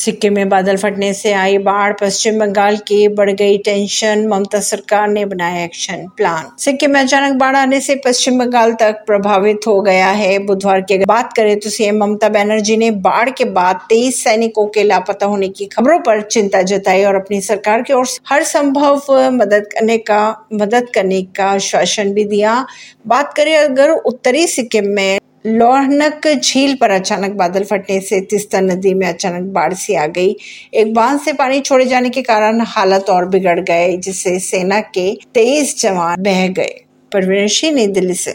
सिक्किम में बादल फटने से आई बाढ़, पश्चिम बंगाल की बढ़ गई टेंशन, ममता सरकार ने बनाया एक्शन प्लान। सिक्किम में अचानक बाढ़ आने से पश्चिम बंगाल तक प्रभावित हो गया है। बुधवार की बात करें तो सीएम ममता बनर्जी ने बाढ़ के बाद तेईस सैनिकों के लापता होने की खबरों पर चिंता जताई और अपनी सरकार की ओर से हर संभव मदद करने का, मदद करने का आश्वासन भी दिया। बात करें अगर उत्तरी सिक्किम में लोहनक झील पर अचानक बादल फटने से तिस्ता नदी में अचानक बाढ़ सी आ गई। एक बाँध से पानी छोड़े जाने के कारण हालत और बिगड़ गए, जिससे सेना के तेईस जवान बह गए। परवीन सिंह, नई दिल्ली से।